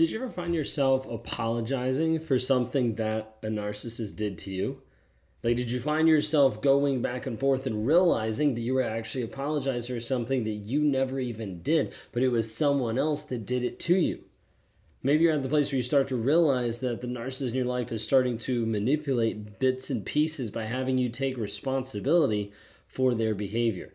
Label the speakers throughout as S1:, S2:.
S1: Did you ever find yourself apologizing for something that a narcissist did to you? Like, did you find yourself going back and forth and realizing that you were actually apologizing for something that you never even did, but it was someone else that did it to you? Maybe you're at the place where you start to realize that the narcissist in your life is starting to manipulate bits and pieces by having you take responsibility for their behavior.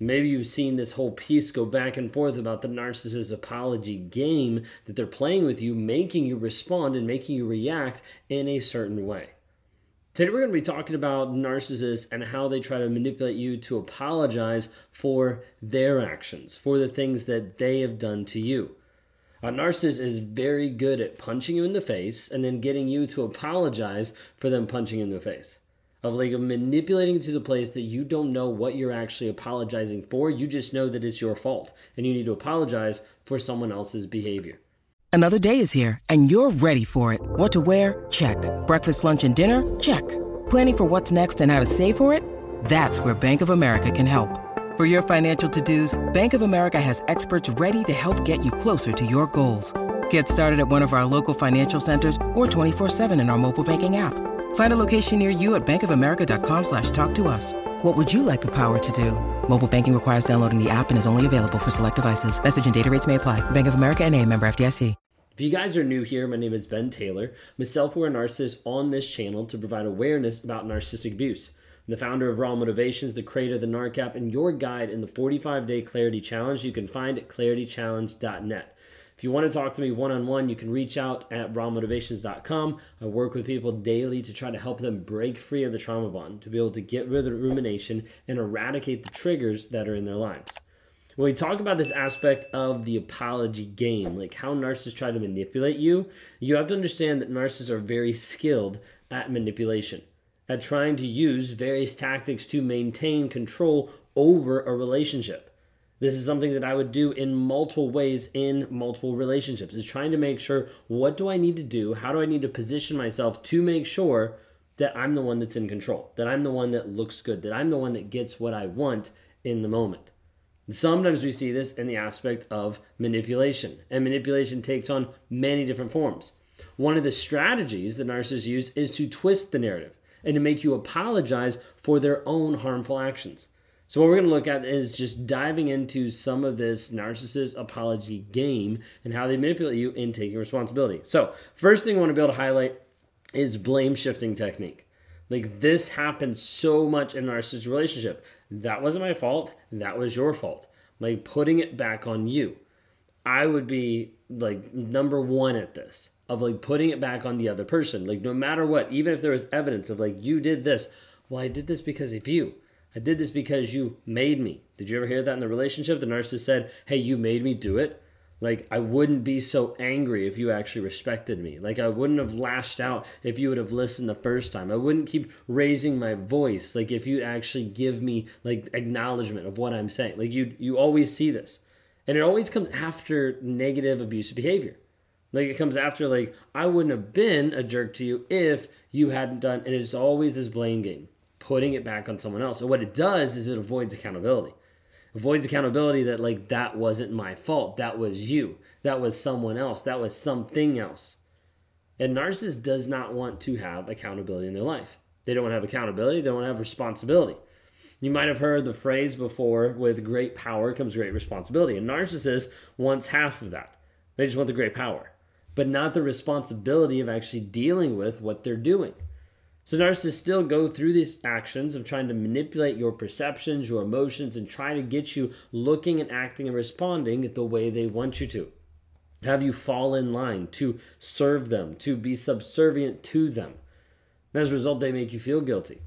S1: Maybe you've seen this whole piece go back and forth about the narcissist apology game that they're playing with you, making you respond and making you react in a certain way. Today, we're going to be talking about narcissists and how they try to manipulate you to apologize for their actions, for the things that they have done to you. A narcissist is very good at punching you in the face and then getting you to apologize for them punching you in the face of like manipulating to the place that you don't know what you're actually apologizing for. You just know that it's your fault and you need to apologize for someone else's behavior.
S2: Another day is here and you're ready for it. What to wear? Check. Breakfast, lunch, and dinner? Check. Planning for what's next and how to save for it? That's where Bank of America can help. For your financial to-dos, Bank of America has experts ready to help get you closer to your goals. Get started at one of our local financial centers or 24-7 in our mobile banking app. Find a location near you at bankofamerica.com slash talk to us. What would you like the power to do? Mobile banking requires downloading the app and is only available for select devices. Message and data rates may apply. Bank of America and a member FDIC.
S1: If you guys are new here, my name is Ben Taylor. I'm a self-aware narcissist on this channel to provide awareness about narcissistic abuse. I'm the founder of Raw Motivations, the creator of the NARC App, and your guide in the 45-day Clarity Challenge you can find at claritychallenge.net. If you want to talk to me one on one, you can reach out at rawmotivations.com. I work with people daily to try to help them break free of the trauma bond, to be able to get rid of the rumination and eradicate the triggers that are in their lives. When we talk about this aspect of the apology game, like how narcissists try to manipulate you, you have to understand that narcissists are very skilled at manipulation, at trying to use various tactics to maintain control over a relationship. This is something that I would do in multiple ways in multiple relationships. Is trying to make sure what do I need to do? How do I need to position myself to make sure that I'm the one that's in control, that I'm the one that looks good, that I'm the one that gets what I want in the moment. Sometimes we see this in the aspect of manipulation, and manipulation takes on many different forms. One of the strategies that narcissists use is to twist the narrative and to make you apologize for their own harmful actions. So, what we're going to look at is just diving into some of this narcissist apology game and how they manipulate you in taking responsibility. So, first thing I want to be able to highlight is blame shifting technique. Like, this happens so much in a narcissist relationship. That wasn't my fault. That was your fault. Like, putting it back on you. I would be like number one at this of like putting it back on the other person. Like, no matter what, even if there was evidence of like, you did this, well, I did this because of you I did this because you made me. Did you ever hear that in the relationship? The narcissist said, Hey, you made me do it. Like, I wouldn't be so angry if you actually respected me. Like, I wouldn't have lashed out if you would have listened the first time. I wouldn't keep raising my voice. Like, if you'd actually give me, like, acknowledgement of what I'm saying. Like, you, you always see this. And it always comes after negative abusive behavior. Like, it comes after, like, I wouldn't have been a jerk to you if you hadn't done, and it's always this blame game putting it back on someone else. So what it does is it avoids accountability. Avoids accountability that like that wasn't my fault. That was you. That was someone else. That was something else. And narcissist does not want to have accountability in their life. They don't want to have accountability. They don't want to have responsibility. You might have heard the phrase before with great power comes great responsibility. And narcissist wants half of that. They just want the great power, but not the responsibility of actually dealing with what they're doing. So narcissists still go through these actions of trying to manipulate your perceptions, your emotions, and try to get you looking and acting and responding the way they want you to. Have you fall in line to serve them, to be subservient to them. And as a result, they make you feel guilty.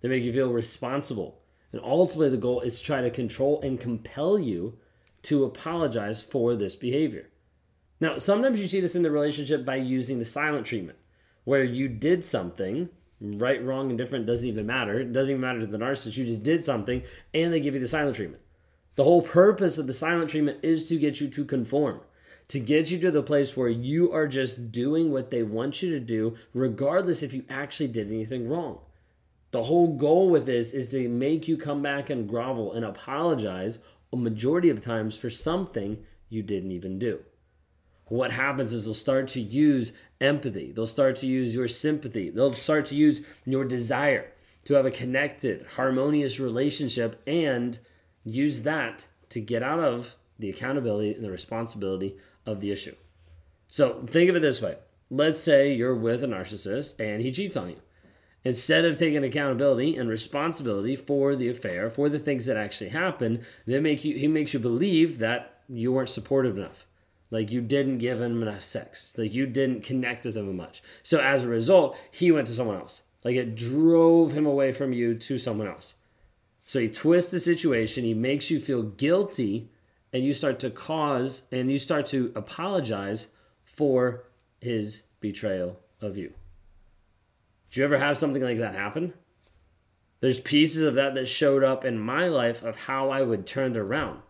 S1: They make you feel responsible. And ultimately, the goal is to try to control and compel you to apologize for this behavior. Now, sometimes you see this in the relationship by using the silent treatment, where you did something, right, wrong, and different doesn't even matter. It doesn't even matter to the narcissist. You just did something, and they give you the silent treatment. The whole purpose of the silent treatment is to get you to conform, to get you to the place where you are just doing what they want you to do, regardless if you actually did anything wrong. The whole goal with this is to make you come back and grovel and apologize a majority of times for something you didn't even do. What happens is they'll start to use empathy, they'll start to use your sympathy, they'll start to use your desire to have a connected, harmonious relationship and use that to get out of the accountability and the responsibility of the issue. So think of it this way let's say you're with a narcissist and he cheats on you. Instead of taking accountability and responsibility for the affair, for the things that actually happened, they make you he makes you believe that you weren't supportive enough. Like you didn't give him enough sex. Like you didn't connect with him much. So as a result, he went to someone else. Like it drove him away from you to someone else. So he twists the situation, he makes you feel guilty, and you start to cause and you start to apologize for his betrayal of you. Do you ever have something like that happen? There's pieces of that that showed up in my life of how I would turn it around.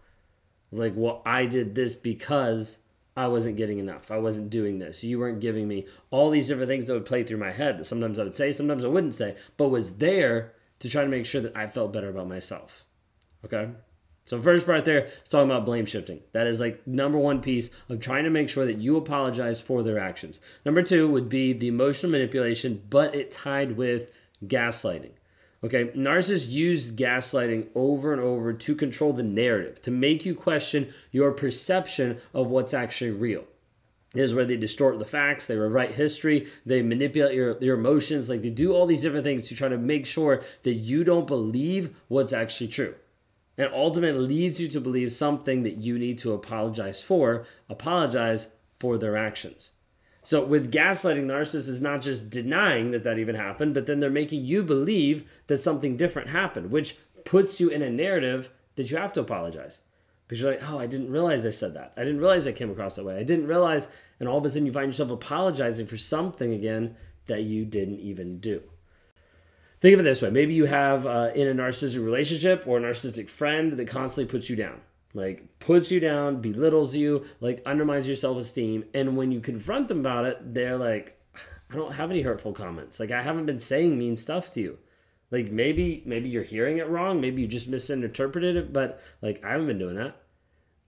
S1: Like, well, I did this because I wasn't getting enough. I wasn't doing this. You weren't giving me all these different things that would play through my head. That sometimes I would say, sometimes I wouldn't say, but was there to try to make sure that I felt better about myself. Okay? So first part there is talking about blame shifting. That is like number one piece of trying to make sure that you apologize for their actions. Number two would be the emotional manipulation, but it tied with gaslighting. Okay, narcissists use gaslighting over and over to control the narrative, to make you question your perception of what's actually real. This is where they distort the facts, they rewrite history, they manipulate your, your emotions, like they do all these different things to try to make sure that you don't believe what's actually true and ultimately leads you to believe something that you need to apologize for, apologize for their actions. So, with gaslighting, the narcissist is not just denying that that even happened, but then they're making you believe that something different happened, which puts you in a narrative that you have to apologize. Because you're like, oh, I didn't realize I said that. I didn't realize I came across that way. I didn't realize, and all of a sudden you find yourself apologizing for something again that you didn't even do. Think of it this way maybe you have uh, in a narcissistic relationship or a narcissistic friend that constantly puts you down like puts you down belittles you like undermines your self-esteem and when you confront them about it they're like i don't have any hurtful comments like i haven't been saying mean stuff to you like maybe maybe you're hearing it wrong maybe you just misinterpreted it but like i haven't been doing that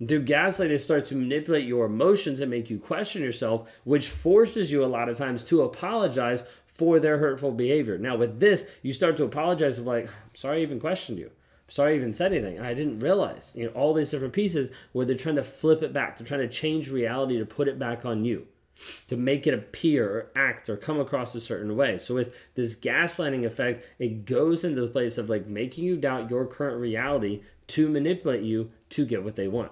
S1: through gaslighting, it starts to manipulate your emotions and make you question yourself, which forces you a lot of times to apologize for their hurtful behavior. Now, with this, you start to apologize of like, sorry I even questioned you. Sorry I even said anything. I didn't realize. You know, all these different pieces where they're trying to flip it back. They're trying to change reality to put it back on you. To make it appear or act or come across a certain way. So with this gaslighting effect, it goes into the place of like making you doubt your current reality to manipulate you to get what they want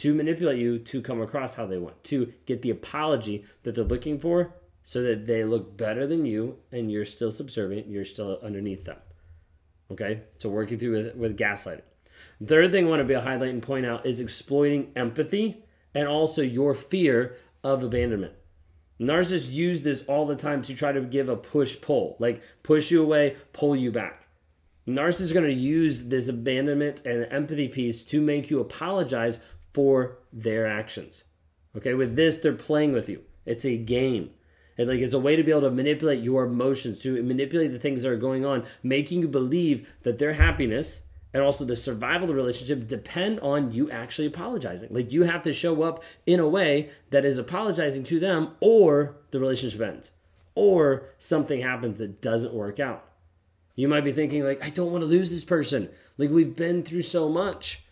S1: to manipulate you to come across how they want, to get the apology that they're looking for so that they look better than you and you're still subservient, you're still underneath them. Okay? So working through with, with gaslighting. Third thing I want to be a highlight and point out is exploiting empathy and also your fear of abandonment. Narcissists use this all the time to try to give a push pull, like push you away, pull you back. Narcissists are going to use this abandonment and empathy piece to make you apologize for their actions. Okay, with this, they're playing with you. It's a game. It's like it's a way to be able to manipulate your emotions, to manipulate the things that are going on, making you believe that their happiness and also the survival of the relationship depend on you actually apologizing. Like you have to show up in a way that is apologizing to them, or the relationship ends, or something happens that doesn't work out. You might be thinking, like, I don't want to lose this person. Like, we've been through so much.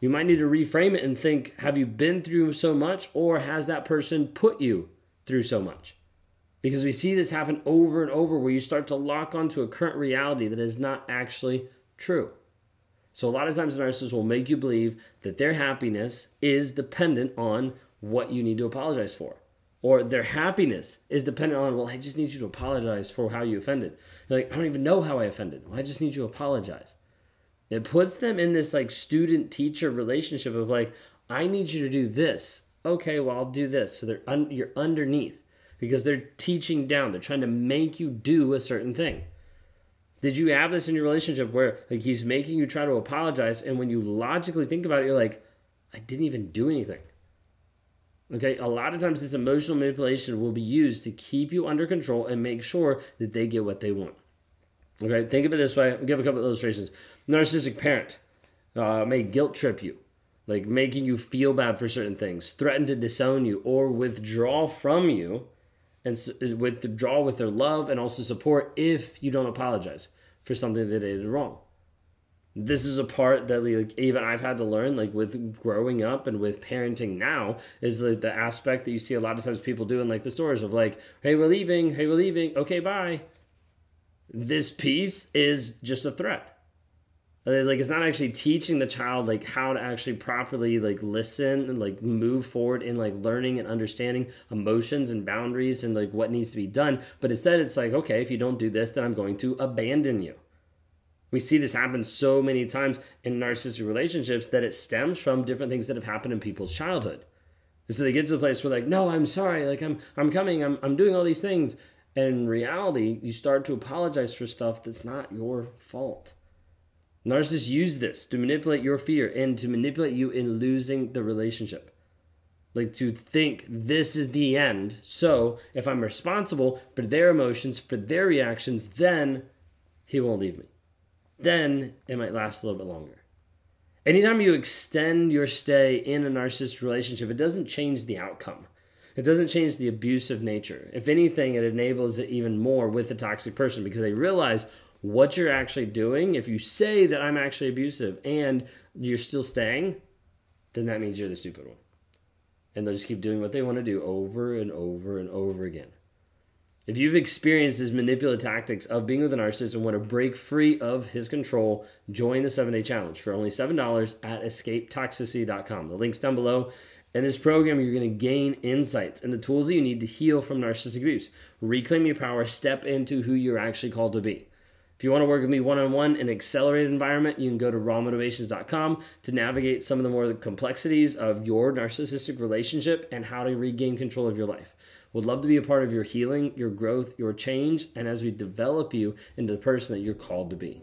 S1: You might need to reframe it and think, have you been through so much, or has that person put you through so much? Because we see this happen over and over where you start to lock onto a current reality that is not actually true. So, a lot of times, narcissists will make you believe that their happiness is dependent on what you need to apologize for. Or their happiness is dependent on, well, I just need you to apologize for how you offended. You're like, I don't even know how I offended. Well, I just need you to apologize. It puts them in this like student teacher relationship of like, I need you to do this. okay, well, I'll do this. So they're un- you're underneath because they're teaching down. They're trying to make you do a certain thing. Did you have this in your relationship where like he's making you try to apologize and when you logically think about it you're like I didn't even do anything. Okay, a lot of times this emotional manipulation will be used to keep you under control and make sure that they get what they want. Okay, think of it this way. I'll give a couple illustrations. Narcissistic parent uh, may guilt trip you, like making you feel bad for certain things, threaten to disown you, or withdraw from you, and uh, withdraw with their love and also support if you don't apologize for something that they did wrong. This is a part that like even I've had to learn like with growing up and with parenting now is like the aspect that you see a lot of times people do in like the stores of like hey we're leaving. Hey we're leaving. Okay bye. This piece is just a threat like it's not actually teaching the child like how to actually properly like listen and like move forward in like learning and understanding emotions and boundaries and like what needs to be done but instead it's like okay if you don't do this then i'm going to abandon you we see this happen so many times in narcissistic relationships that it stems from different things that have happened in people's childhood. And so they get to the place where like, no, I'm sorry, like I'm I'm coming, I'm I'm doing all these things. And in reality, you start to apologize for stuff that's not your fault. Narcissists use this to manipulate your fear and to manipulate you in losing the relationship. Like to think this is the end. So if I'm responsible for their emotions, for their reactions, then he won't leave me then it might last a little bit longer. Anytime you extend your stay in a narcissist relationship, it doesn't change the outcome. It doesn't change the abusive nature. If anything, it enables it even more with the toxic person because they realize what you're actually doing. If you say that I'm actually abusive and you're still staying, then that means you're the stupid one. And they'll just keep doing what they want to do over and over and over again. If you've experienced these manipulative tactics of being with a narcissist and want to break free of his control, join the seven day challenge for only $7 at escapetoxicity.com. The link's down below. In this program, you're going to gain insights and the tools that you need to heal from narcissistic abuse. Reclaim your power, step into who you're actually called to be. If you want to work with me one on one in an accelerated environment, you can go to rawmotivations.com to navigate some of the more complexities of your narcissistic relationship and how to regain control of your life. Would love to be a part of your healing, your growth, your change, and as we develop you into the person that you're called to be.